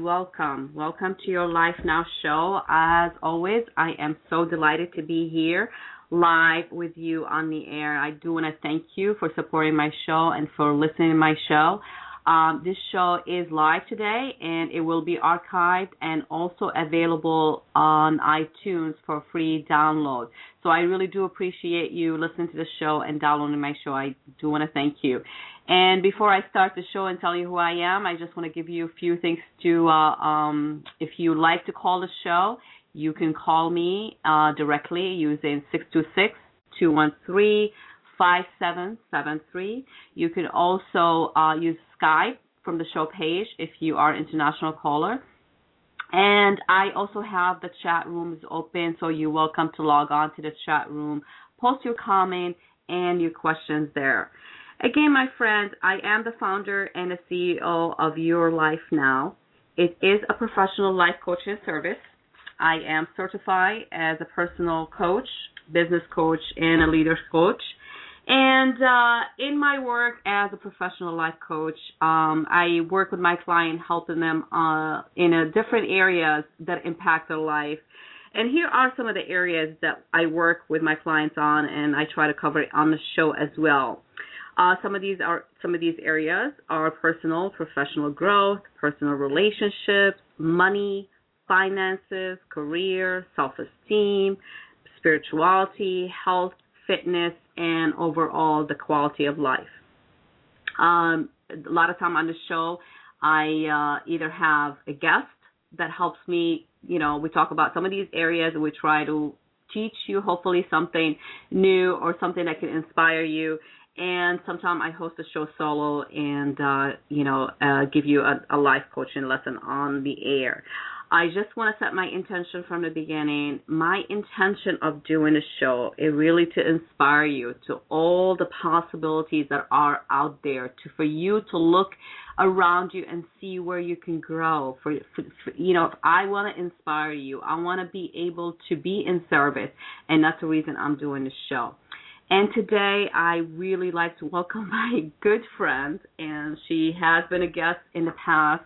welcome. Welcome to your Life Now show. As always, I am so delighted to be here live with you on the air. I do want to thank you for supporting my show and for listening to my show. Um, this show is live today and it will be archived and also available on iTunes for free download. So I really do appreciate you listening to the show and downloading my show. I do want to thank you. And before I start the show and tell you who I am, I just want to give you a few things to, uh, um, if you like to call the show, you can call me uh, directly using 626 213 5773. You can also uh, use Skype from the show page if you are an international caller. And I also have the chat rooms open, so you're welcome to log on to the chat room, post your comment and your questions there. Again, my friends, I am the founder and the CEO of Your Life Now. It is a professional life coaching service. I am certified as a personal coach, business coach, and a leader coach. And uh, in my work as a professional life coach, um, I work with my client, helping them uh, in different areas that impact their life. And here are some of the areas that I work with my clients on, and I try to cover it on the show as well. Uh, some of these are some of these areas are personal, professional growth, personal relationships, money, finances, career, self-esteem, spirituality, health, fitness, and overall the quality of life. Um, a lot of time on the show, I uh, either have a guest that helps me. You know, we talk about some of these areas, and we try to teach you hopefully something new or something that can inspire you. And sometimes I host a show solo and uh, you know uh, give you a, a life coaching lesson on the air. I just want to set my intention from the beginning. My intention of doing a show is really to inspire you to all the possibilities that are out there, to for you to look around you and see where you can grow. For, for, for you know, if I want to inspire you. I want to be able to be in service, and that's the reason I'm doing the show. And today I really like to welcome my good friend, and she has been a guest in the past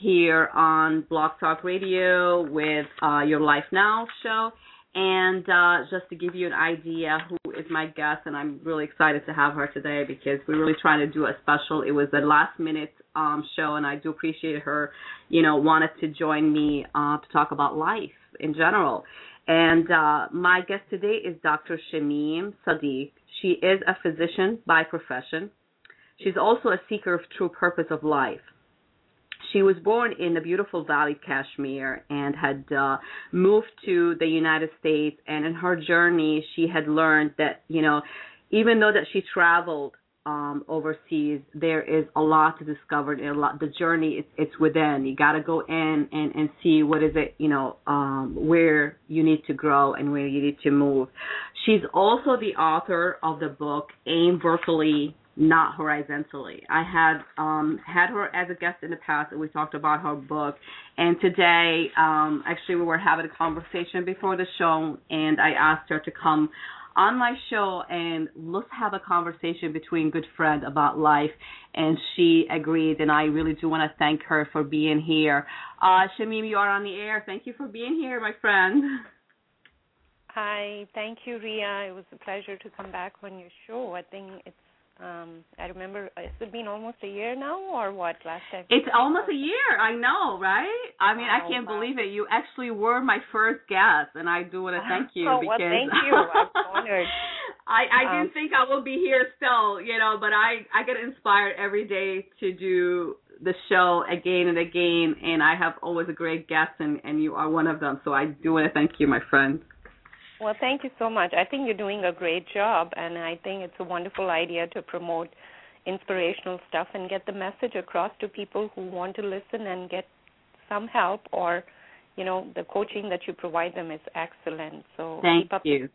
here on Blog Talk Radio with uh, Your Life Now show. And uh, just to give you an idea who is my guest, and I'm really excited to have her today because we're really trying to do a special. It was a last minute um, show, and I do appreciate her, you know, wanted to join me uh, to talk about life in general. And uh, my guest today is Dr. Shamim Sadiq. She is a physician by profession. She's also a seeker of true purpose of life she was born in the beautiful valley of Kashmir and had uh, moved to the United States. And in her journey, she had learned that you know, even though that she traveled um, overseas, there is a lot to discover. And a lot, the journey it's, it's within. You got to go in and and see what is it, you know, um, where you need to grow and where you need to move. She's also the author of the book Aim Vertically not horizontally. I had um, had her as a guest in the past, and we talked about her book. And today, um, actually, we were having a conversation before the show, and I asked her to come on my show and let's have a conversation between good friends about life. And she agreed, and I really do want to thank her for being here. Uh, Shamim, you are on the air. Thank you for being here, my friend. Hi, thank you, Rea. It was a pleasure to come back on your show. I think it's um, I remember uh, it's been almost a year now, or what? Last time. It's almost a year. I know, right? I mean, I can't wow. believe it. You actually were my first guest, and I do want to thank you oh, because. Well, thank you. I'm honored. I I um, didn't think I would be here still, you know, but I I get inspired every day to do the show again and again, and I have always a great guest, and and you are one of them. So I do want to thank you, my friend. Well, thank you so much. I think you're doing a great job, and I think it's a wonderful idea to promote inspirational stuff and get the message across to people who want to listen and get some help or you know the coaching that you provide them is excellent. So thank you.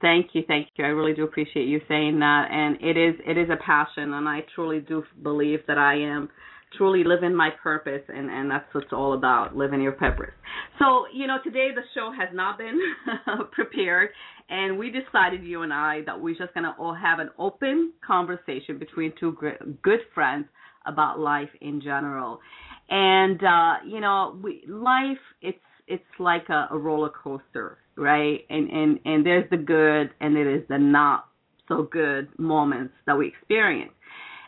thank you thank you. I really do appreciate you saying that and it is it is a passion and i truly do believe that i am truly living my purpose and and that's what it's all about living your purpose so you know today the show has not been prepared and we decided you and i that we're just going to all have an open conversation between two good friends about life in general. And uh, you know, we, life it's it's like a, a roller coaster, right? And and and there's the good and there is the not so good moments that we experience.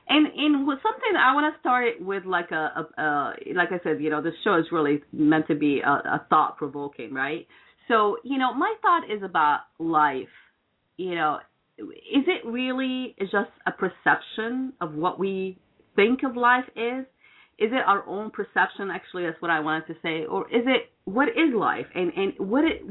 And and something I want to start with like a, a, a like I said, you know, this show is really meant to be a, a thought provoking, right? So you know, my thought is about life. You know, is it really just a perception of what we think of life is? Is it our own perception? Actually, that's what I wanted to say. Or is it what is life? And and what it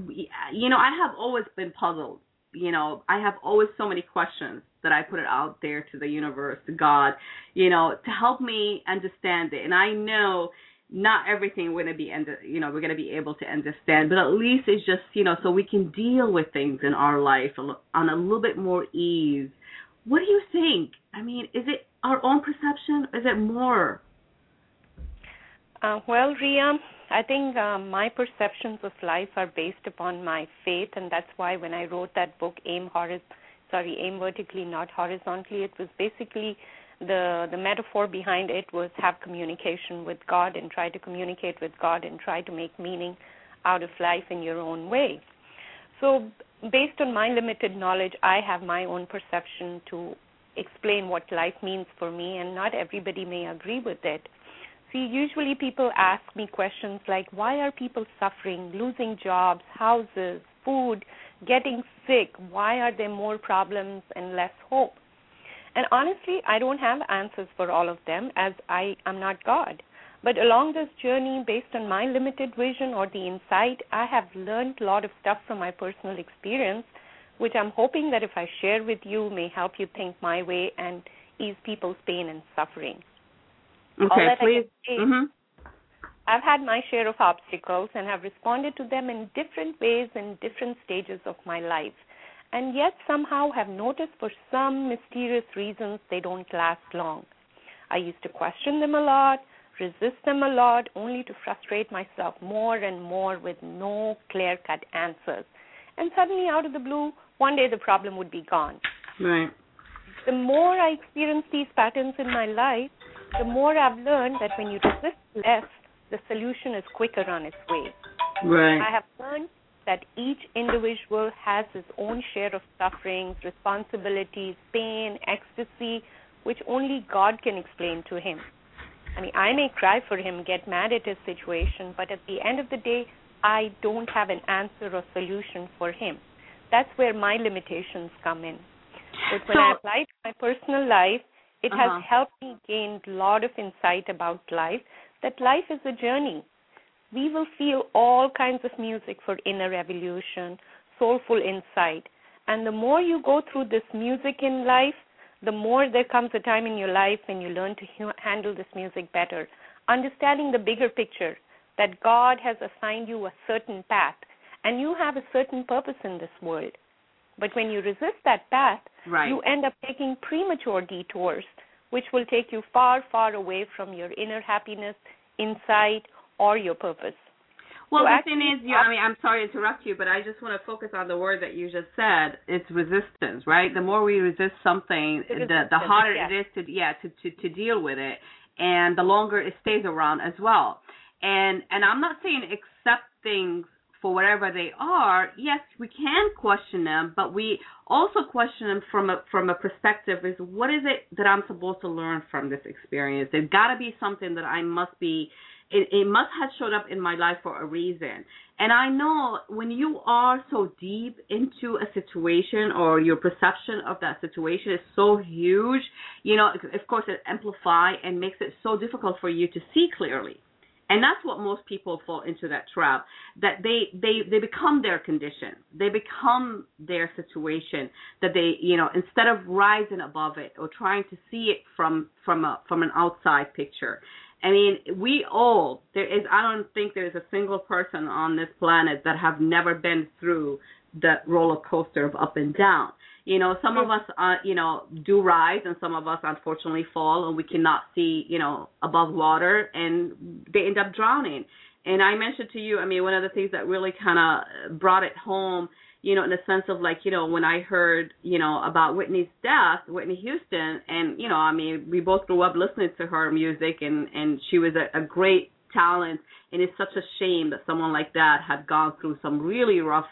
you know, I have always been puzzled. You know, I have always so many questions that I put it out there to the universe, to God, you know, to help me understand it. And I know not everything we're to be you know we're to be able to understand but at least it's just you know so we can deal with things in our life on a little bit more ease. What do you think? I mean is it our own perception is it more? Uh, well rea i think uh, my perceptions of life are based upon my faith and that's why when i wrote that book aim horizon sorry aim vertically not horizontally it was basically the the metaphor behind it was have communication with God and try to communicate with God and try to make meaning out of life in your own way. So based on my limited knowledge, I have my own perception to explain what life means for me and not everybody may agree with it. See, usually people ask me questions like why are people suffering, losing jobs, houses, food, getting sick? Why are there more problems and less hope? And honestly, I don't have answers for all of them as I am not God. But along this journey, based on my limited vision or the insight, I have learned a lot of stuff from my personal experience, which I'm hoping that if I share with you may help you think my way and ease people's pain and suffering. Okay, please. Mm-hmm. I've had my share of obstacles and have responded to them in different ways in different stages of my life and yet somehow have noticed for some mysterious reasons they don't last long. I used to question them a lot, resist them a lot, only to frustrate myself more and more with no clear cut answers. And suddenly, out of the blue, one day the problem would be gone. Right. The more I experience these patterns in my life, the more I've learned that when you resist less, the solution is quicker on its way. Right. I have learned that each individual has his own share of sufferings, responsibilities, pain, ecstasy, which only God can explain to him. I mean, I may cry for him, get mad at his situation, but at the end of the day, I don't have an answer or solution for him. That's where my limitations come in. But when so, I apply to my personal life, it uh-huh. has helped me gain a lot of insight about life, that life is a journey we will feel all kinds of music for inner evolution, soulful insight. And the more you go through this music in life, the more there comes a time in your life when you learn to handle this music better. Understanding the bigger picture that God has assigned you a certain path and you have a certain purpose in this world. But when you resist that path, right. you end up taking premature detours, which will take you far, far away from your inner happiness, insight, or your purpose. Well, so the thing is, you, I mean, I'm sorry to interrupt you, but I just want to focus on the word that you just said. It's resistance, right? The more we resist something, the the harder yes. it is to yeah to, to to deal with it, and the longer it stays around as well. And and I'm not saying accept things for whatever they are. Yes, we can question them, but we also question them from a from a perspective is what is it that I'm supposed to learn from this experience? There's got to be something that I must be it, it must have showed up in my life for a reason. And I know when you are so deep into a situation or your perception of that situation is so huge, you know, of course it amplifies and makes it so difficult for you to see clearly. And that's what most people fall into that trap that they they they become their condition. They become their situation that they, you know, instead of rising above it or trying to see it from from a from an outside picture I mean, we all there is. I don't think there's a single person on this planet that have never been through the roller coaster of up and down. You know, some of us, uh, you know, do rise, and some of us unfortunately fall, and we cannot see, you know, above water, and they end up drowning. And I mentioned to you, I mean, one of the things that really kind of brought it home you know, in the sense of like, you know, when I heard, you know, about Whitney's death, Whitney Houston, and you know, I mean, we both grew up listening to her music, and and she was a, a great talent, and it's such a shame that someone like that had gone through some really rough,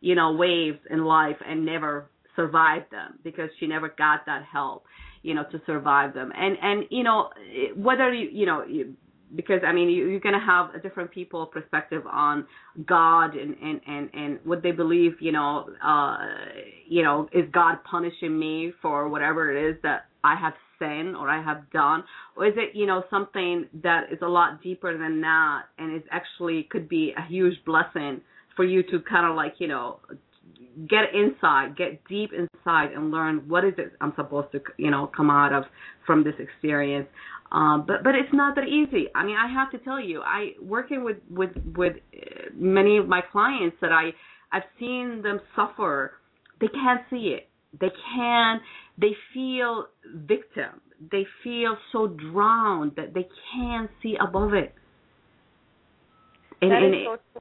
you know, waves in life and never survived them because she never got that help you know to survive them and and you know whether you you know because I mean you, you're going to have a different people perspective on God and and and and what they believe. You know, uh, you know, is God punishing me for whatever it is that I have sinned or I have done, or is it you know something that is a lot deeper than that and is actually could be a huge blessing for you to kind of like you know get inside, get deep inside, and learn what is it I'm supposed to, you know, come out of from this experience. Um, but but it's not that easy. I mean, I have to tell you, I working with with with uh, many of my clients that I I've seen them suffer. They can't see it. They can. They feel victim. They feel so drowned that they can't see above it. And, that and is so true.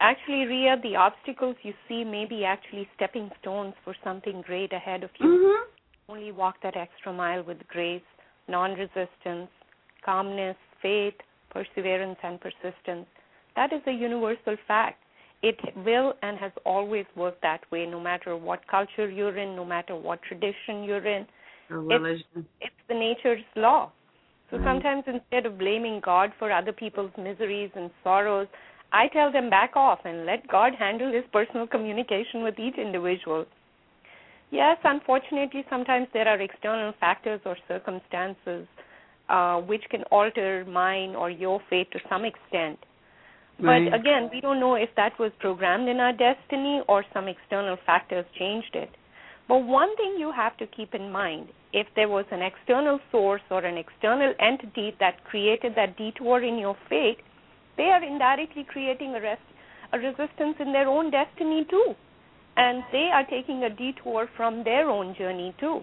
Actually, Rea, the obstacles you see may be actually stepping stones for something great ahead of you. Mm-hmm. Only walk that extra mile with grace non resistance, calmness, faith, perseverance, and persistence. That is a universal fact. It will and has always worked that way, no matter what culture you're in, no matter what tradition you're in. It's, it's the nature's law. So right. sometimes instead of blaming God for other people's miseries and sorrows, I tell them back off and let God handle his personal communication with each individual. Yes, unfortunately, sometimes there are external factors or circumstances uh, which can alter mine or your fate to some extent. Right. But again, we don't know if that was programmed in our destiny or some external factors changed it. But one thing you have to keep in mind if there was an external source or an external entity that created that detour in your fate, they are indirectly creating a, rest, a resistance in their own destiny too and they are taking a detour from their own journey too.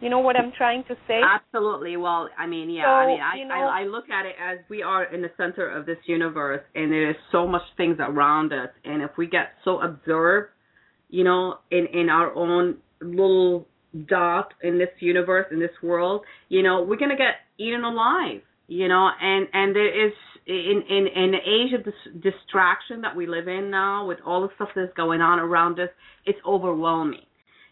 You know what I'm trying to say? Absolutely. Well, I mean, yeah. So, I mean, I, you know, I I look at it as we are in the center of this universe, and there is so much things around us, and if we get so absorbed, you know, in in our own little dot in this universe, in this world, you know, we're gonna get eaten alive. You know, and and there is in in in the age of this distraction that we live in now with all the stuff that's going on around us it's overwhelming.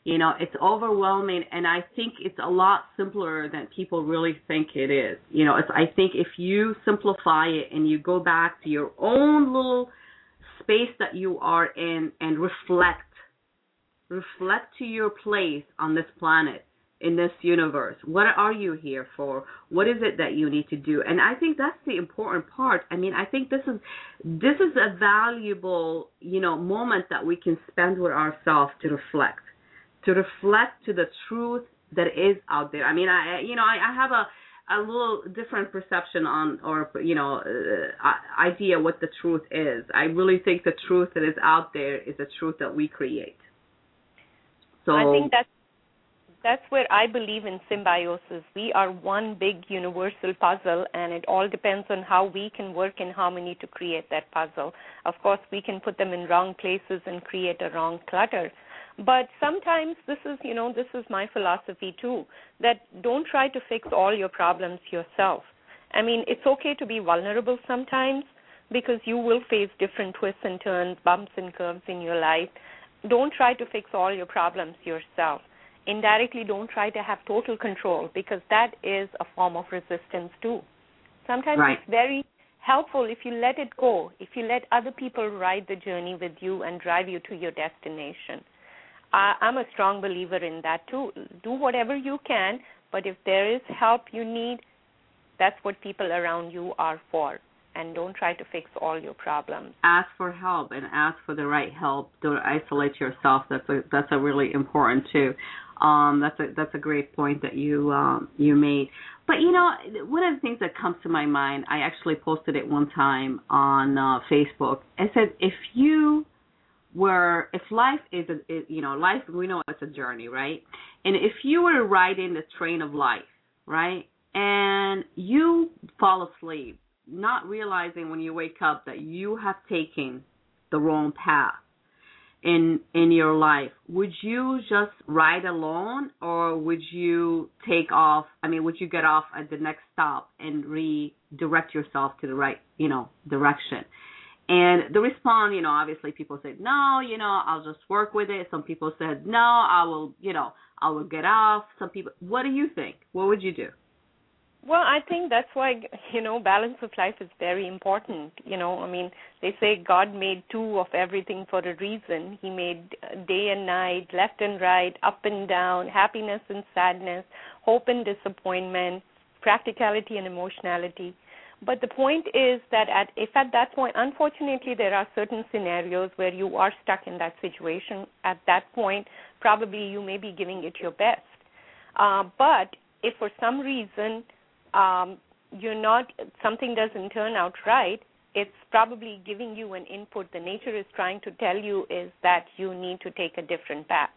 You know it's overwhelming and i think it's a lot simpler than people really think it is. You know it's i think if you simplify it and you go back to your own little space that you are in and reflect reflect to your place on this planet in this universe? What are you here for? What is it that you need to do? And I think that's the important part. I mean, I think this is this is a valuable, you know, moment that we can spend with ourselves to reflect, to reflect to the truth that is out there. I mean, I you know, I, I have a a little different perception on or you know uh, idea what the truth is. I really think the truth that is out there is the truth that we create. So I think that's that's where I believe in symbiosis. We are one big universal puzzle, and it all depends on how we can work in harmony to create that puzzle. Of course, we can put them in wrong places and create a wrong clutter. But sometimes this is, you know, this is my philosophy too that don't try to fix all your problems yourself. I mean, it's okay to be vulnerable sometimes because you will face different twists and turns, bumps and curves in your life. Don't try to fix all your problems yourself indirectly don't try to have total control because that is a form of resistance too. Sometimes right. it's very helpful if you let it go, if you let other people ride the journey with you and drive you to your destination. I, I'm a strong believer in that too. Do whatever you can, but if there is help you need, that's what people around you are for and don't try to fix all your problems. Ask for help and ask for the right help. Don't isolate yourself. That's a that's a really important too. Um, that's a that's a great point that you um, you made. But you know, one of the things that comes to my mind, I actually posted it one time on uh, Facebook. I said, if you were, if life is a, is, you know, life we know it's a journey, right? And if you were riding the train of life, right, and you fall asleep, not realizing when you wake up that you have taken the wrong path in in your life, would you just ride alone or would you take off? I mean, would you get off at the next stop and redirect yourself to the right, you know, direction? And the response, you know, obviously people said, no, you know, I'll just work with it. Some people said, no, I will, you know, I will get off. Some people, what do you think? What would you do? Well, I think that's why you know balance of life is very important. You know, I mean, they say God made two of everything for a reason. He made day and night, left and right, up and down, happiness and sadness, hope and disappointment, practicality and emotionality. But the point is that at if at that point, unfortunately, there are certain scenarios where you are stuck in that situation. At that point, probably you may be giving it your best. Uh, but if for some reason um, you're not something doesn't turn out right, it's probably giving you an input. The nature is trying to tell you is that you need to take a different path.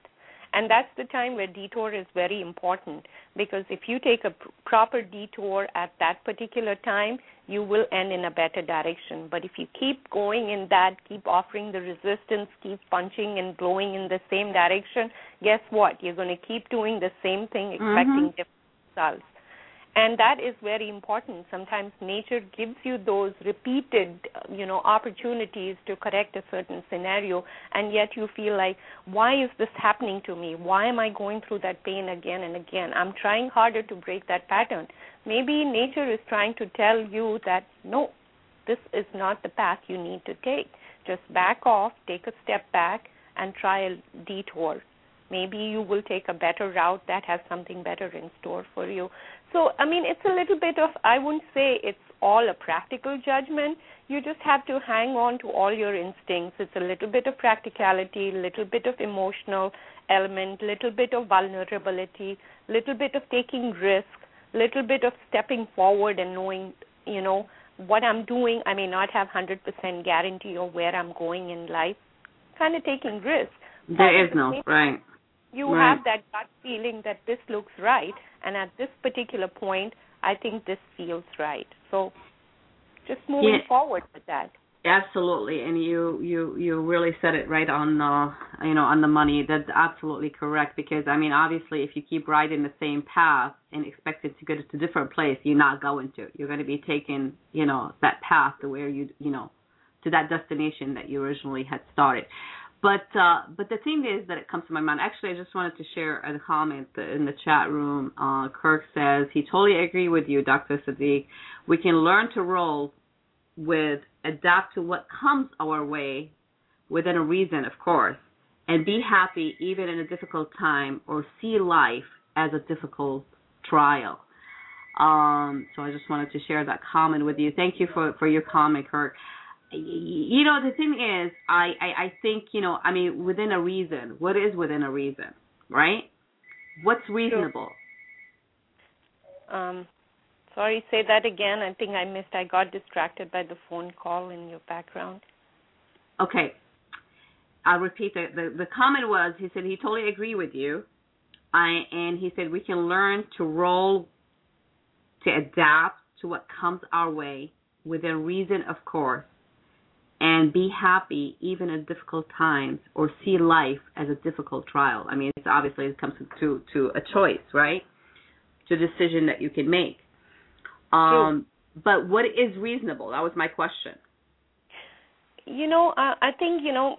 And that's the time where detour is very important because if you take a pr- proper detour at that particular time, you will end in a better direction. But if you keep going in that, keep offering the resistance, keep punching and blowing in the same direction, guess what? You're going to keep doing the same thing, expecting Mhm. different results and that is very important. Sometimes nature gives you those repeated uh, you know opportunities to correct a certain scenario and yet you feel like why is this happening to me? Why am i going through that pain again and again? I'm trying harder to break that pattern. Maybe nature is trying to tell you that no this is not the path you need to take. Just back off take a step back and try a detour maybe you will take a better route that has something better in store for you so, I mean, it's a little bit of, I wouldn't say it's all a practical judgment. You just have to hang on to all your instincts. It's a little bit of practicality, little bit of emotional element, little bit of vulnerability, little bit of taking risk, little bit of stepping forward and knowing, you know, what I'm doing. I may not have 100% guarantee of where I'm going in life. Kind of taking risk. There is no, right you right. have that gut feeling that this looks right and at this particular point i think this feels right. So just moving yeah. forward with that. Absolutely and you you you really said it right on uh you know on the money. That's absolutely correct because i mean obviously if you keep riding the same path and expect it to go to a different place you're not going to. You're going to be taking you know that path to where you you know to that destination that you originally had started but uh, but the thing is that it comes to my mind. Actually, I just wanted to share a comment in the chat room. Uh, Kirk says he totally agree with you, Dr. Sadiq. We can learn to roll with adapt to what comes our way within a reason, of course, and be happy even in a difficult time or see life as a difficult trial. Um, so I just wanted to share that comment with you. Thank you for, for your comment, Kirk you know the thing is I, I i think you know i mean within a reason. What is within a reason right? What's reasonable? Um sorry say that again. I think i missed i got distracted by the phone call in your background. Okay. I'll repeat the the, the comment was he said he totally agree with you. I and he said we can learn to roll to adapt to what comes our way within reason of course and be happy even in difficult times or see life as a difficult trial. I mean, it's obviously it comes to to a choice, right? To a decision that you can make. Um, but what is reasonable? That was my question. You know, uh, I think you know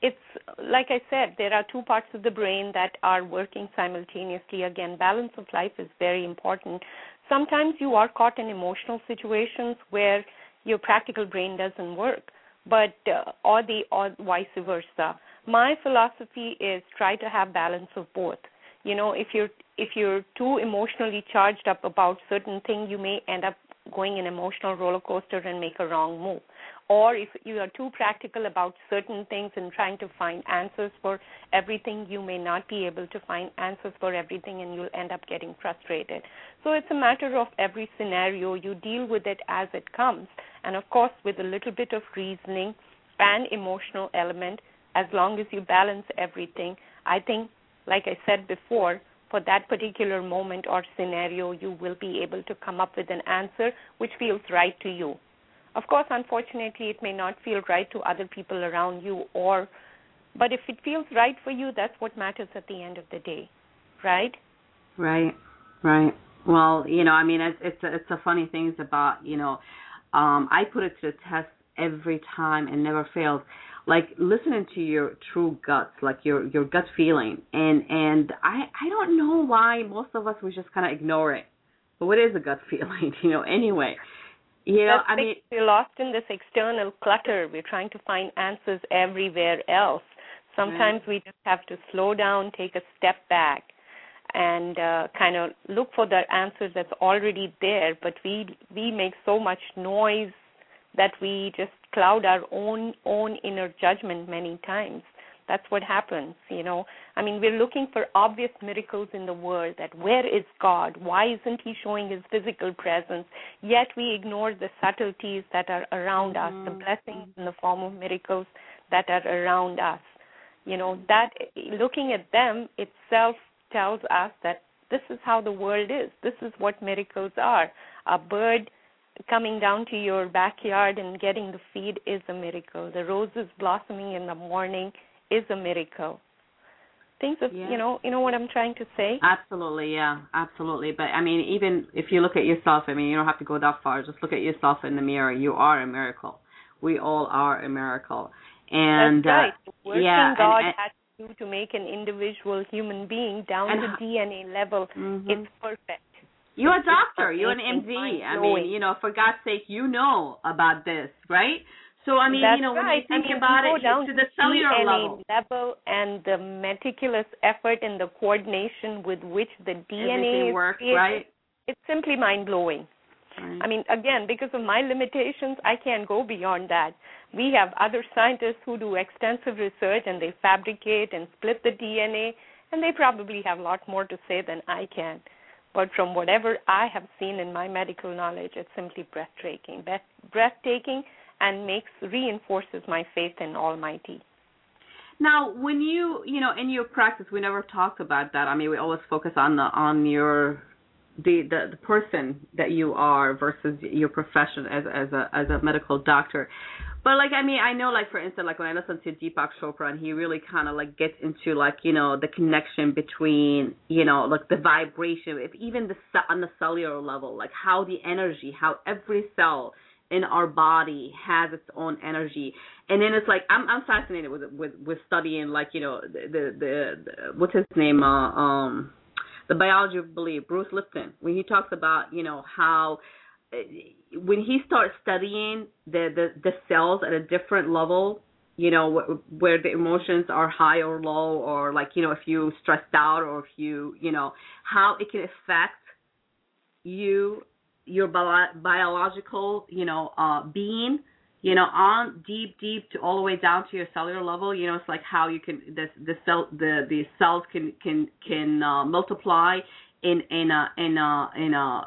it's like I said, there are two parts of the brain that are working simultaneously. Again, balance of life is very important. Sometimes you are caught in emotional situations where your practical brain doesn't work but uh, or the or vice versa. My philosophy is try to have balance of both. You know, if you're if you're too emotionally charged up about certain thing, you may end up going an emotional roller coaster and make a wrong move. Or if you are too practical about certain things and trying to find answers for everything, you may not be able to find answers for everything and you'll end up getting frustrated. So it's a matter of every scenario. You deal with it as it comes. And of course, with a little bit of reasoning and emotional element, as long as you balance everything, I think, like I said before, for that particular moment or scenario, you will be able to come up with an answer which feels right to you. Of course, unfortunately, it may not feel right to other people around you or But if it feels right for you, that's what matters at the end of the day, right? Right, right. Well, you know, I mean, it's it's a, it's a funny thing about you know, um, I put it to the test every time and never fails. Like listening to your true guts, like your your gut feeling, and and I I don't know why most of us we just kind of ignore it. But what is a gut feeling, you know? Anyway, you know, I mean, we're lost in this external clutter. We're trying to find answers everywhere else. Sometimes we just have to slow down, take a step back, and uh, kind of look for the answers that's already there. But we we make so much noise that we just cloud our own own inner judgment many times. That's what happens, you know. I mean, we're looking for obvious miracles in the world that where is God? Why isn't he showing his physical presence? Yet we ignore the subtleties that are around us, the mm-hmm. blessings in the form of miracles that are around us. You know, that looking at them itself tells us that this is how the world is. This is what miracles are. A bird coming down to your backyard and getting the feed is a miracle. The roses blossoming in the morning is a miracle. Things of Yeah. you know, you know what I'm trying to say? Absolutely, yeah, absolutely. But I mean, even if you look at yourself, I mean, you don't have to go that far. Just look at yourself in the mirror. You are a miracle. We all are a miracle. And That's right. uh, working yeah, God and- had to do to make an individual human being down And to DNA level, Mhm. it's perfect. You're a doctor. You're an MD. I mean, you know, for God's sake, you know about this, right? So I mean, That's you know, when right. you think I mean, about it down to the cellular level, level and the meticulous effort and the coordination with which the DNA works, right? It's simply mind blowing. Right. I mean, again, because of my limitations, I can't go beyond that. We have other scientists who do extensive research and they fabricate and split the DNA, and they probably have a lot more to say than I can. But from whatever I have seen in my medical knowledge, it's simply breathtaking. Breath- breathtaking and makes reinforces my faith in Almighty. Now, when you, you know, in your practice, we never talked about that. I mean, we always focus on the on your the the, the person that you are versus your profession as as a as a medical doctor. But like, I mean, I know, like for instance, like when I listen to Deepak Chopra, and he really kind of like gets into like you know the connection between you know like the vibration, if even the on the cellular level, like how the energy, how every cell in our body has its own energy and then it's like i'm i'm fascinated with with with studying like you know the the, the, the what's his name uh, um the biology of belief bruce lipton when he talks about you know how uh, when he starts studying the the the cells at a different level you know wh- where the emotions are high or low or like you know if you stressed out or if you you know how it can affect you your bio- biological you know uh being you know on deep deep to all the way down to your cellular level you know it's like how you can the the cell the the cells can can can uh, multiply in in a in a in a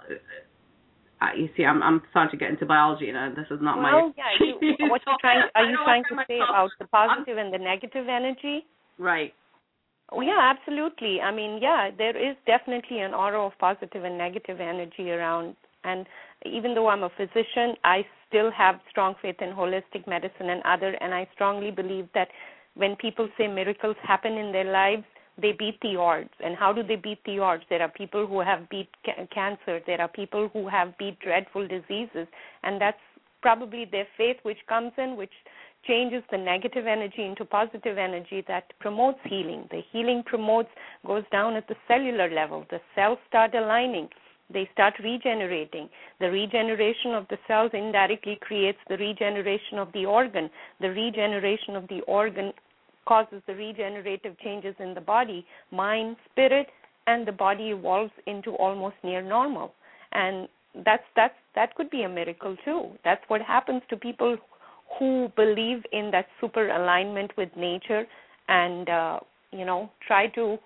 uh, you see, I'm I'm starting to get into biology, and uh, this is not my. well, yeah. You, what So, you trying? Are you trying wanna say myself- about the positive and the negative energy? Right. Oh, yeah, absolutely. I mean, yeah, there is definitely an aura of positive and negative energy around. And even though I'm a physician, I still have strong faith in holistic medicine and other. And I strongly believe that when people say miracles happen in their lives, they beat the odds. And how do they beat the odds? There are people who have beat ca- cancer. There are people who have beat dreadful diseases, and that's probably their faith which comes in, which changes the negative energy into positive energy that promotes healing. The healing promotes goes down at the cellular level. The cells start aligning. They start regenerating. The regeneration of the cells indirectly creates the regeneration of the organ. The regeneration of the organ causes the regenerative changes in the body, mind, spirit, and the body evolves into almost near normal. And that's that's that could be a miracle too. That's what happens to people who believe in that super alignment with nature and uh, you know try to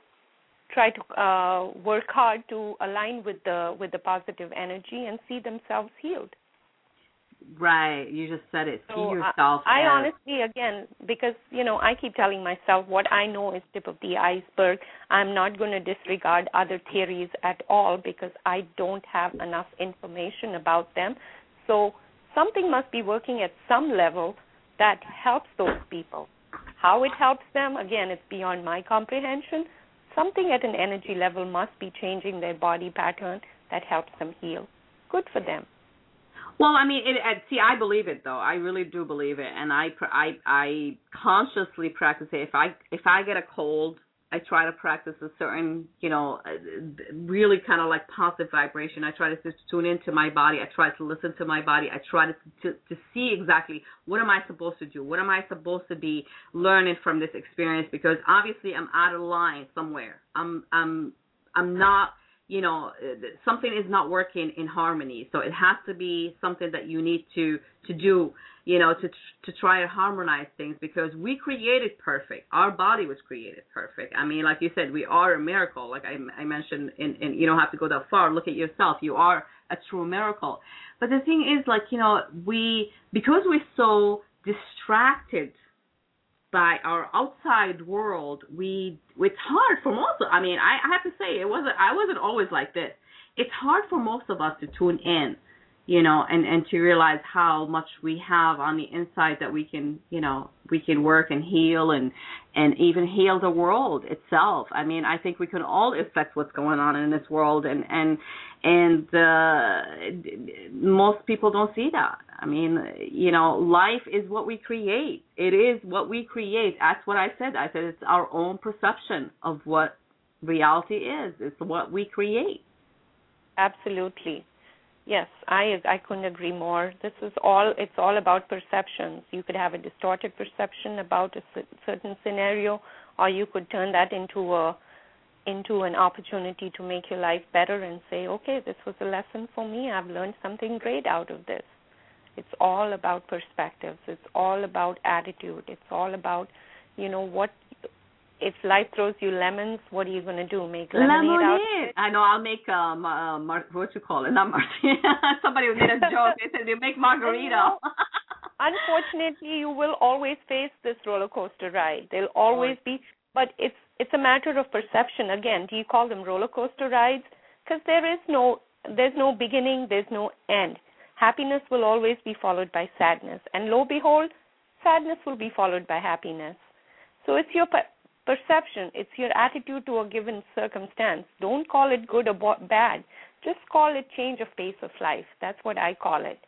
try to uh, work hard to align with the with the positive energy and see themselves healed. Right. You just said it. See So, uh, yourself. I as, honestly, again, because you know, I keep telling myself what I know is tip of the iceberg. I'm not going to disregard other theories at all because I don't have enough information about them. So something must be working at some level that helps those people. How it helps them, again, it's beyond my comprehension. Something at an energy level must be changing their body pattern that helps them heal. Good for them. Well, I mean, it, it, see, I believe it though. I really do believe it, and I, I, I consciously practice it. If I, if I get a cold, I try to practice a certain, you know, uh, really kind of like positive vibration. I try to just tune into my body. I try to listen to my body. I try to, to to see exactly what am I supposed to do? What am I supposed to be learning from this experience? Because obviously I'm out of line somewhere. I'm I'm I'm not you know uh, something is not working in harmony. So it has to be something that you need to to do you know to to try to harmonize things because we created perfect. Our body was created perfect. I mean like you said we are a miracle. Like i i mentioned and and you don't have to go that far. Look at yourself. You are a true miracle. But the thing is like you know we because we're so distracted by our outside world, we it's hard for most. Of, I mean, I, I have to say it wasn't. I wasn't always like this. It's hard for most of us to tune in, you know, and and to realize how much we have on the inside that we can, you know, we can work and heal and and even heal the world itself. I mean, I think we can all affect what's going on in this world, and and and uh, most people don't see that. I mean, you know, life is what we create. It is what we create. That's what I said. I said it's our own perception of what reality is. It's what we create. Absolutely. Yes, I I couldn't agree more. This is all it's all about perceptions. You could have a distorted perception about a certain scenario or you could turn that into a into an opportunity to make your life better and say, "Okay, this was a lesson for me. I've learned something great out of this." It's all about perspectives. It's all about attitude. It's all about, you know, what if life throws you lemons, what are you going to do? Make lemonade, lemonade. out? I know. I'll make um, uh, mar- what you call it? Not martini. Somebody made a joke. They said they make margarita. unfortunately, you will always face this roller coaster ride. There'll always be, but it's it's a matter of perception. Again, do you call them roller coaster rides? Because there is no there's no beginning, there's no end happiness will always be followed by sadness. And lo behold, sadness will be followed by happiness. So it's your per- perception, it's your attitude to a given circumstance. Don't call it good or bo- bad. Just call it change of pace of life. That's what I call it.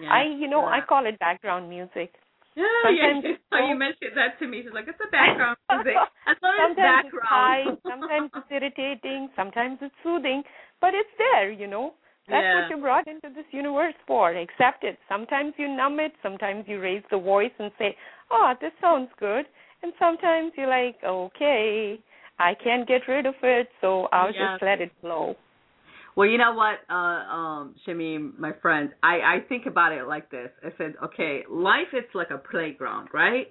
Yeah, I, you know, yeah. I call it background music. Yeah, sometimes yeah. Oh, so you mentioned that to me. She's like, it's a background music. As long sometimes as background. it's high, sometimes it's irritating, sometimes it's soothing, but it's there, you know. That's yeah. what you're brought into this universe for. Accept it. Sometimes you numb it. Sometimes you raise the voice and say, "Oh, this sounds good," and sometimes you're like, "Okay, I can't get rid of it, so I'll yeah. just let it flow." Well, you know what, uh, um, Shamim, my friend, I I think about it like this. I said, okay, life is like a playground, right?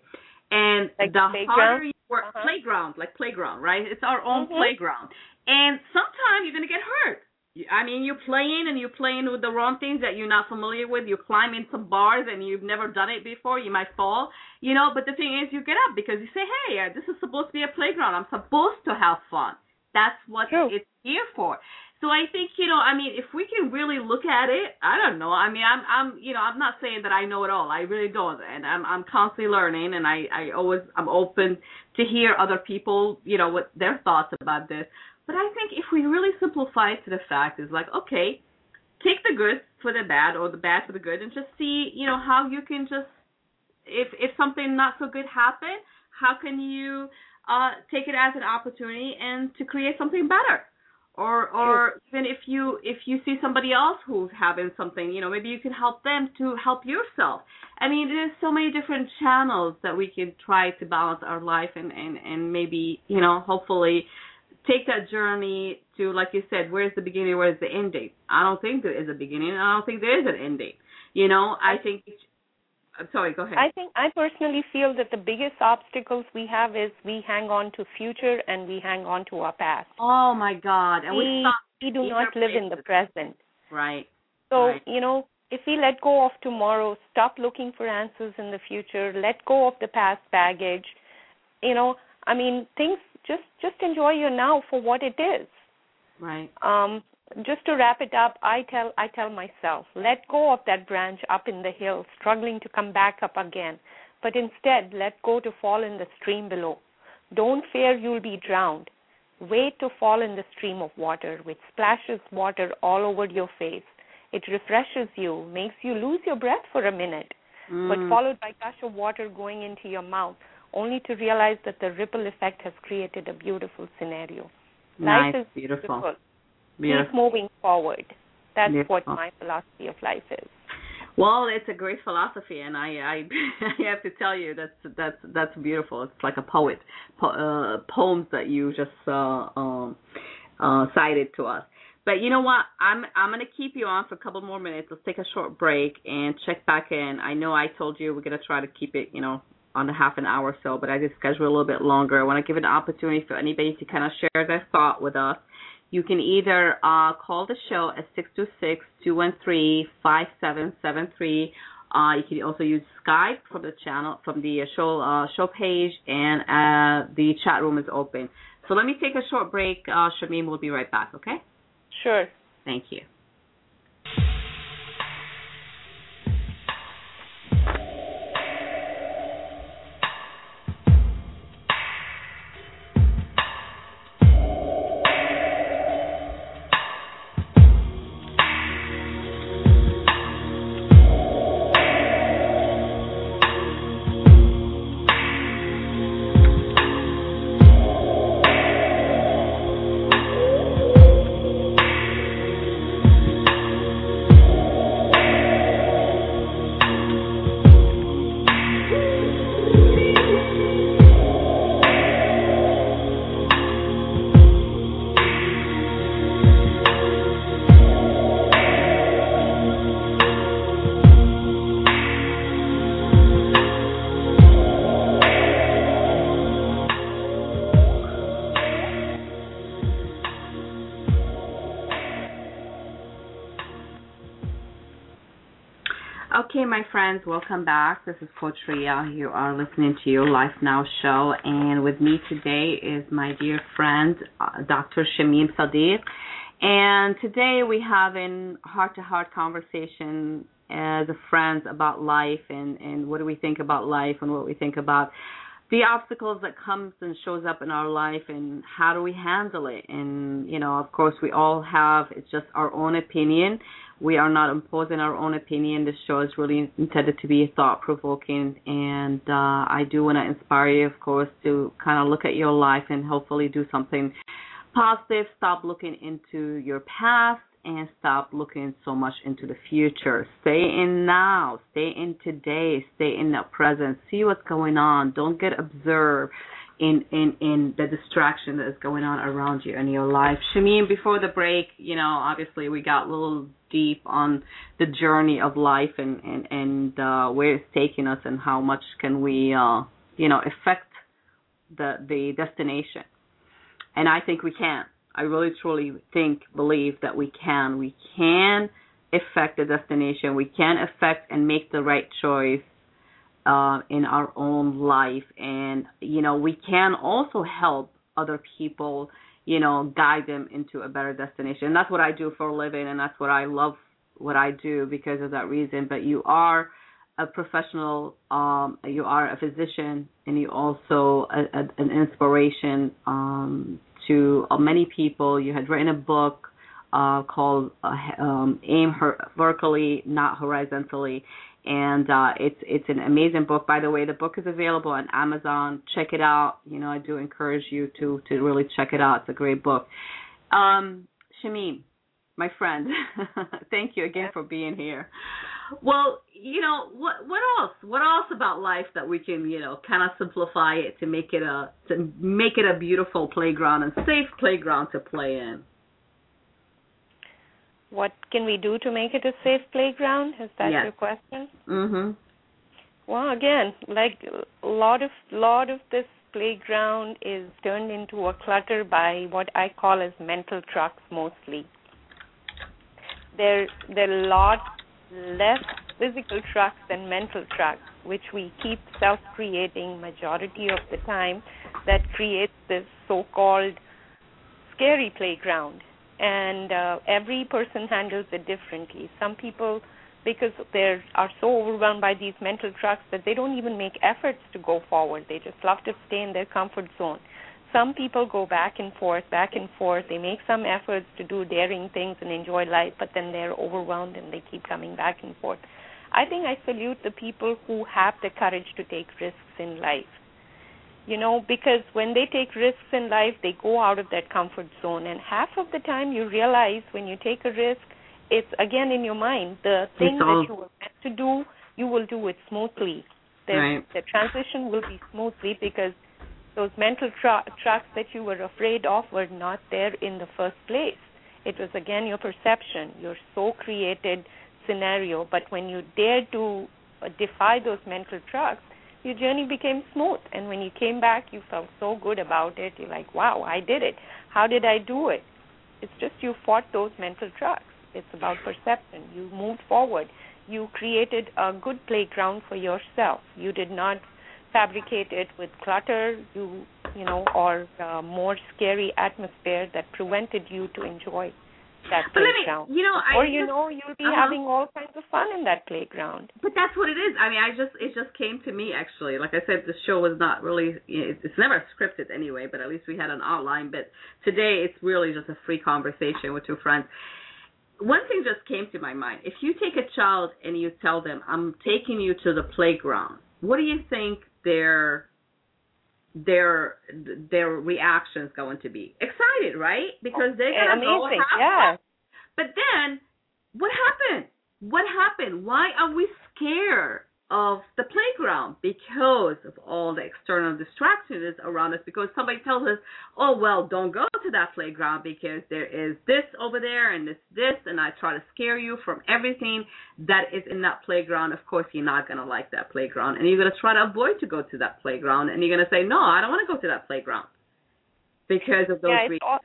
And like the playground? harder you work, uh-huh. playground, like playground, right? It's our own mm-hmm. playground, and sometimes you're gonna get hurt I mean, you're playing and you're playing with the wrong things that you're not familiar with. You climb into bars and you've never done it before. You might fall, you know. But the thing is, you get up because you say, "Hey, uh, this is supposed to be a playground. I'm supposed to have fun. That's what True. it's here for." So I think you know, I mean, if we can really look at it, I don't know. I mean, I'm, I'm, you know, I'm not saying that I know it all. I really don't, and I'm, I'm constantly learning, and I, I always, I'm open to hear other people, you know, what their thoughts about this. But I think if we really simplify it to the fact is like, okay, take the good for the bad or the bad for the good and just see, you know, how you can just if if something not so good happen, how can you uh take it as an opportunity and to create something better? Or or even if you if you see somebody else who's having something, you know, maybe you can help them to help yourself. I mean, there's so many different channels that we can try to balance our life and and and maybe, you know, hopefully take that journey to, like you said, where's the beginning, where's the end date? I don't think there is a beginning, I don't think there is an end date. You know, I think. I'm sorry, go ahead. I think I personally feel that the biggest obstacles we have is we hang on to future and we hang on to our past. Oh my God! And we we, we do not live in the present. Right. So right. you know, if we let go of tomorrow, stop looking for answers in the future, let go of the past baggage, you know, I mean, things just just enjoy your now for what it is. Right. Um, just to wrap it up, I tell I tell myself, let go of that branch up in the hill, struggling to come back up again. but instead let go to fall in the stream below. Don't fear you'll be drowned. Wait to fall in the stream of water, which splashes water all over your face. It refreshes you, makes you lose your breath for a minute, Mm. but followed by a gush of water going into your mouth, only to realize that the ripple effect has created a beautiful scenario. nice, Life is beautiful, beautiful. Keep moving forward. That's what my philosophy of life is. Well, it's a great philosophy, and I I, I have to tell you that's that's that's beautiful. It's like a poet po- uh, poems that you just uh, um, uh, cited to us. But you know what? I'm I'm gonna keep you on for a couple more minutes. Let's take a short break and check back in. I know I told you we're gonna try to keep it, you know, on a half an hour or so, but I did schedule a little bit longer. I want to give an opportunity for anybody to kind of share their thought with us. You can either uh, call the show at 626-213-5773. Uh, you can also use Skype from the channel, from the show uh, show page, and uh, the chat room is open. So let me take a short break. Uh, Shamim will be right back. Okay? Sure. Thank you. Friends, welcome back. This is Coach Rea. You are listening to your Life Now show, and with me today is my dear friend, uh, Dr. Shamim Sadiq. And today we have a heart-to-heart conversation as a friends about life and and what do we think about life and what we think about the obstacles that comes and shows up in our life and how do we handle it and you know of course we all have it's just our own opinion we are not imposing our own opinion this show is really intended to be thought provoking and uh i do want to inspire you of course to kind of look at your life and hopefully do something positive stop looking into your past and stop looking so much into the future. Stay in now, stay in today, stay in the present. See what's going on. Don't get observed in in in the distraction that is going on around you in your life. Shamim, before the break, you know, obviously we got little deep on the journey of life and and and uh, where it's taking us and how much can we, uh, you know, affect the the destination. And I think we can. I really truly think, believe that we can. We can affect the destination. We can affect and make the right choice uh, in our own life. And, you know, we can also help other people, you know, guide them into a better destination. And that's what I do for a living. And that's what I love what I do because of that reason. But you are a professional, um, you are a physician, and you also a, a, an inspiration um, to uh, many people. You had written a book uh, called uh, um, "Aim Her- Vertically, Not Horizontally," and uh, it's it's an amazing book. By the way, the book is available on Amazon. Check it out. You know, I do encourage you to to really check it out. It's a great book. Um, Shamim, my friend, thank you again for being here. Well, you know what? What else? What else about life that we can, you know, kind of simplify it to make it a to make it a beautiful playground and safe playground to play in? What can we do to make it a safe playground? Is that Yes. your question? Mhm. Well, again, like a lot of lot of this playground is turned into a clutter by what I call as mental trucks mostly. There there are a lot less physical trucks than mental trucks, which we keep self creating majority of the time that creates this so called scary playground. And uh, every person handles it differently. Some people because they are so overwhelmed by these mental trucks that they don't even make efforts to go forward. They just love to stay in their comfort zone. Some people go back and forth, back and forth. They make some efforts to do daring things and enjoy life, but then they're overwhelmed and they keep coming back and forth. I think I salute the people who have the courage to take risks in life. You know, because when they take risks in life, they go out of that comfort zone. And half of the time, you realize when you take a risk, it's again in your mind. The thing that you were meant to do, you will do it smoothly. The, right. the transition will be smoothly because those mental tra- tracks that you were afraid of were not there in the first place. It was again your perception, your so created scenario. But when you dare to defy those mental trucks, your journey became smooth. And when you came back, you felt so good about it. You're like, wow, I did it. How did I do it? It's just you fought those mental trucks. It's about perception. You moved forward. You created a good playground for yourself. You did not fabricate it with clutter, you you know, or uh, more scary atmosphere that prevented you to enjoy that but playground. Me, you know, or I you know, you'll be uh-huh. having all kinds of fun in that playground. But that's what it is. I mean, I just it just came to me actually. Like I said, the show was not really it's never scripted anyway, but at least we had an outline. But today it's really just a free conversation with two friends one thing just came to my mind. If you take a child and you tell them, "I'm taking you to the playground," what do you think their their their reactions going to be? Excited, right? Because they're gonna Amazing. go yeah. But then, what happened? What happened? Why are we scared of the playground because of all the external distractions around us because somebody tells us oh well don't go to that playground because there is this over there and this this and i try to scare you from everything that is in that playground. Of course you're not going to like that playground and you're going to try to avoid to go to that playground and you're going to say no i don't want to go to that playground because of those yeah, reasons. all,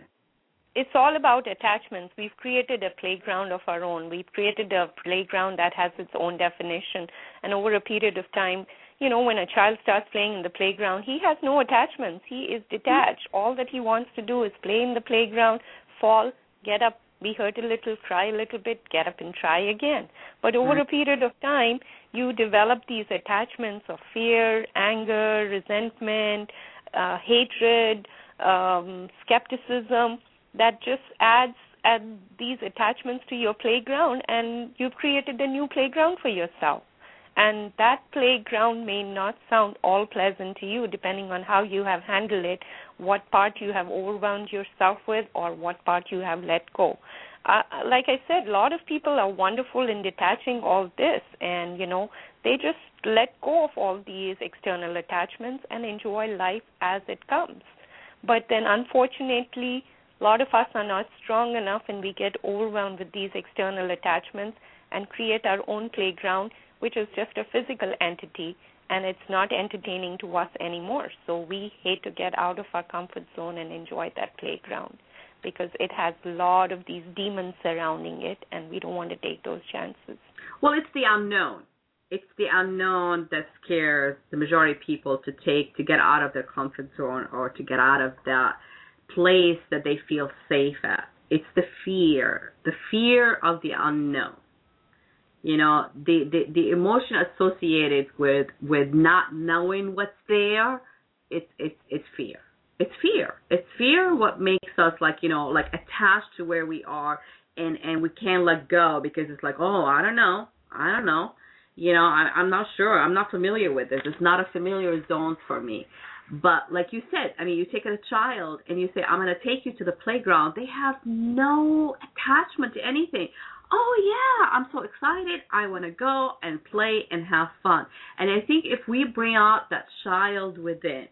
it's all about attachments. We've created a playground of our own. We've created a playground that has its own definition. And over a period of time, you know, when a child starts playing in the playground, he has no attachments. He is detached. All that he wants to do is play in the playground, fall, get up, be hurt a little, cry a little bit, get up and try again. But over a period of time, you develop these attachments of fear, anger, resentment, uh, hatred, um, skepticism that just adds add these attachments to your playground and you've created a new playground for yourself. And that playground may not sound all pleasant to you depending on how you have handled it what part you have overwhelmed yourself with or what part you have let go. Uh, like i said a lot of people are wonderful in detaching all this and you know they just let go of all these external attachments and enjoy life as it comes. But then unfortunately a lot of us are not strong enough and we get overwhelmed with these external attachments and create our own playground, which is just a physical entity and it's not entertaining to us anymore. So we hate to get out of our comfort zone and enjoy that playground because it has a lot of these demons surrounding it and we don't want to take those chances. Well, it's the unknown. It's the unknown that scares the majority of people to take to get out of their comfort zone or to get out of that place that they feel safe at. It's the fear, the fear of the unknown. You know, the, the, the emotion associated with with not knowing what's there, it's it's it's fear. It's fear. It's fear what makes us like, you know, like attached to where we are and and we can't let go because it's like, oh, I don't know. I don't know. You know, I, I'm not sure. I'm not familiar with this. It's not a familiar zone for me. But like you said, I mean, you take a child and you say, I'm going to take you to the playground. They have no attachment to anything. Oh, yeah, I'm so excited. I want to go and play and have fun. And I think if we bring out that child within,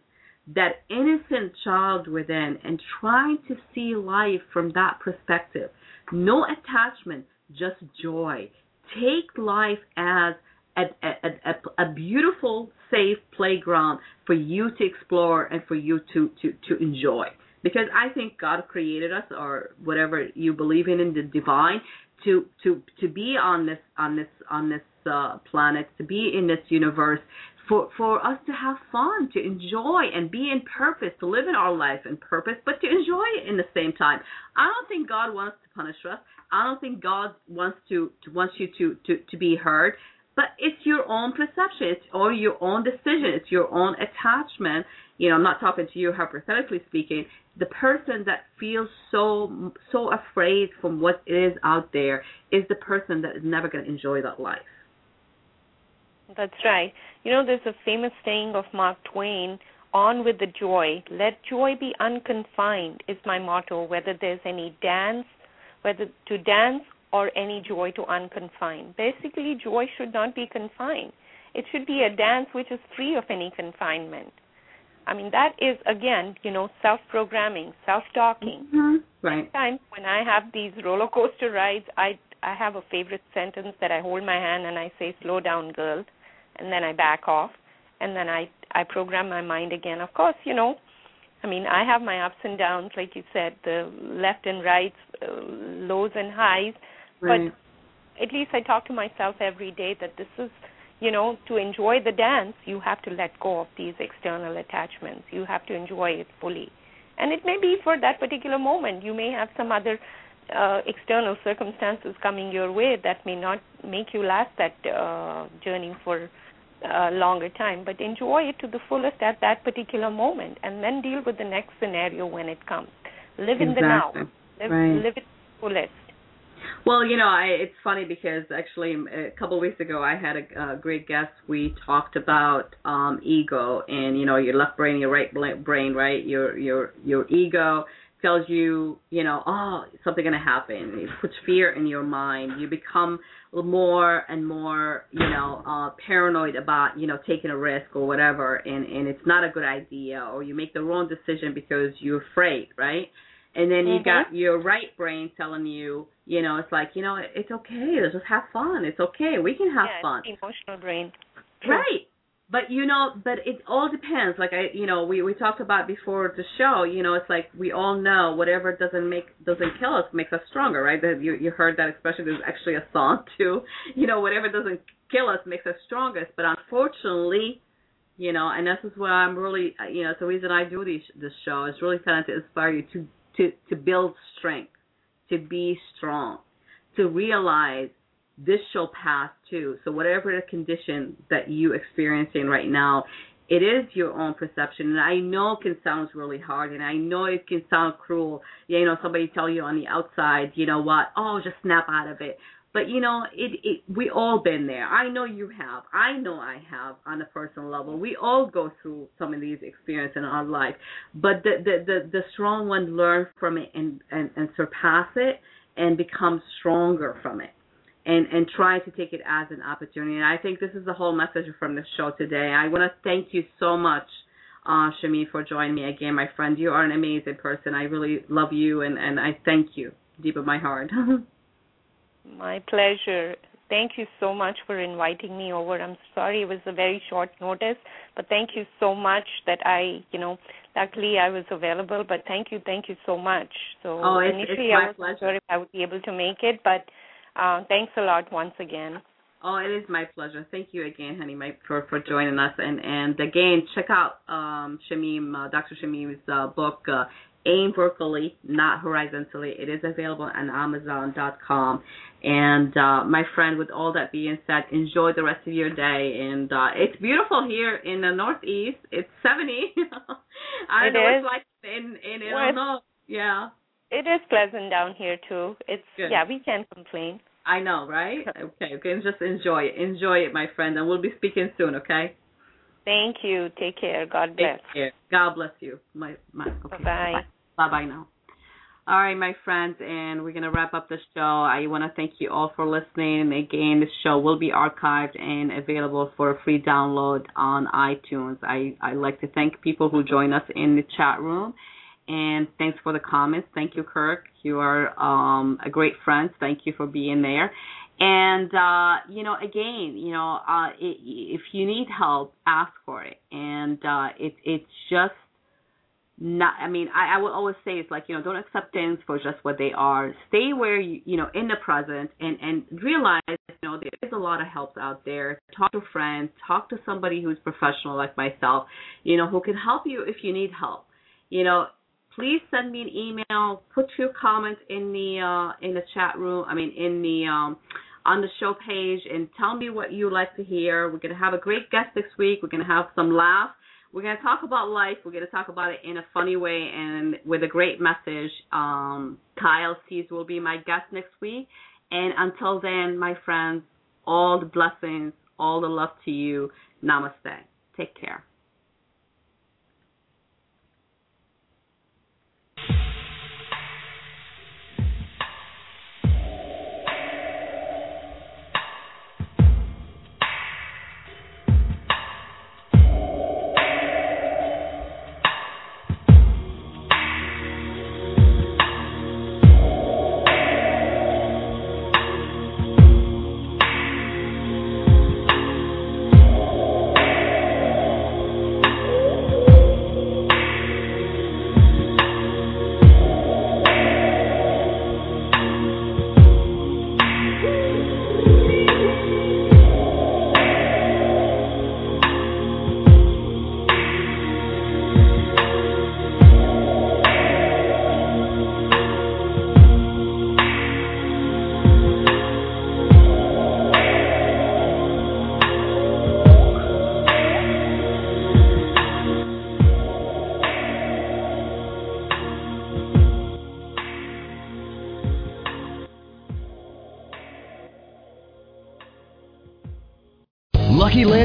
that innocent child within, and trying to see life from that perspective, no attachment, just joy. Take life as a, a, a, a beautiful, safe playground for you to explore and for you to, to, to enjoy. Because I think God created us, or whatever you believe in, in the divine, to to to be on this on this on this uh, planet, to be in this universe for for us to have fun, to enjoy and be in purpose, to live in our life in purpose, but to enjoy it in the same time. I don't think God wants to punish us. I don't think God wants to, to wants you to, to to be hurt. But it's your own perception, it's or your own decision, it's your own attachment. You know, I'm not talking to you hypothetically speaking. The person that feels so so afraid from what is out there is the person that is never going to enjoy that life. That's right. You know, there's a famous saying of Mark Twain on with the joy. Let joy be unconfined is my motto, whether there's any dance, whether to dance or any joy to unconfine. Basically, joy should not be confined. It should be a dance which is free of any confinement. I mean, that is, again, you know, self programming, self talking. Mm-hmm. Right. Sometimes when I have these roller coaster rides, I I have a favorite sentence that I hold my hand and I say, "Slow down, girl," and then I back off, and then I I program my mind again. Of course, you know, I mean, I have my ups and downs, like you said, the left and right, uh, lows and highs, right. but at least I talk to myself every day that this is, you know, to enjoy the dance, you have to let go of these external attachments. You have to enjoy it fully. And it may be for that particular moment. You may have some other uh, external circumstances coming your way that may not make you last that uh, journey for a longer time, but enjoy it to the fullest at that particular moment, and then deal with the next scenario when it comes. Live exactly. in the now. Live, right. live it fullest. Well, you know, I, it's funny because actually a couple of weeks ago I had a, a great guest. We talked about um ego and you know your left brain, your right brain, right? Your your your ego tells you, you know, oh, something's going to happen. It puts fear in your mind. You become more and more, you know, uh, paranoid about, you know, taking a risk or whatever, and and it's not a good idea, or you make the wrong decision because you're afraid, right? And then you mm-hmm. got your right brain telling you, you know, it's like, you know, it's okay. Let's just have fun. It's okay. We can have yeah, fun. emotional brain. Right but you know but it all depends like i you know we we talked about before the show you know it's like we all know whatever doesn't make doesn't kill us makes us stronger right that you you heard that expression there's actually a song too you know whatever doesn't kill us makes us strongest but unfortunately you know and this is why i'm really you know it's the reason i do these this show is really kind of to inspire you to to to build strength to be strong to realize this shall pass too. So whatever the condition that you're experiencing right now, it is your own perception. And I know it can sound really hard and I know it can sound cruel. You know, somebody tell you on the outside, you know what, oh just snap out of it. But you know, it, it we all been there. I know you have. I know I have on a personal level. We all go through some of these experiences in our life. But the the the, the strong one learn from it and, and, and surpass it and become stronger from it and and try to take it as an opportunity. And I think this is the whole message from the show today. I want to thank you so much, uh, Shami, for joining me again, my friend. You are an amazing person. I really love you, and and I thank you deep in my heart. my pleasure. Thank you so much for inviting me over. I'm sorry it was a very short notice, but thank you so much that I, you know, luckily I was available. But thank you, thank you so much. So oh, it's, initially it's my I wasn't pleasure. sure if I would be able to make it, but uh, thanks a lot once again. Oh, it is my pleasure. Thank you again, honey, my, for for joining us. And and again, check out um, Shamim, uh, Dr. Shamim's uh, book, uh, Aim Vertically, Not Horizontally. It is available on Amazon.com. And uh, my friend, with all that being said, enjoy the rest of your day. And uh, it's beautiful here in the Northeast. It's 70. I it know is. it's like in in Well, Illinois. Yeah. It is pleasant down here too. It's Good. yeah, we can't complain. I know, right? Okay, okay. Just enjoy it. Enjoy it, my friend. And we'll be speaking soon, okay? Thank you. Take care. God bless. Take care. God bless you. My, my, okay. Bye-bye. Bye bye now. All right, my friends, and we're going to wrap up the show. I want to thank you all for listening. Again, this show will be archived and available for a free download on iTunes. I, I like to thank people who join us in the chat room. And thanks for the comments. Thank you, Kirk. You are um, a great friend. Thank you for being there. And uh, you know, again, you know, uh, it, if you need help, ask for it. And uh, it, it's just not. I mean, I, I will always say it's like you know, don't accept things for just what they are. Stay where you, you know, in the present, and and realize, you know, there's a lot of help out there. Talk to friends, talk to somebody who's professional like myself, you know, who can help you if you need help. You know, please send me an email. Put your comments in the uh, in the chat room. I mean, in the um, on the show page, and tell me what you like to hear. We're gonna have a great guest this week. We're gonna have some laughs. We're gonna talk about life. We're gonna talk about it in a funny way and with a great message. Um, Kyle Cease will be my guest next week. And until then, my friends, all the blessings, all the love to you. Namaste. Take care.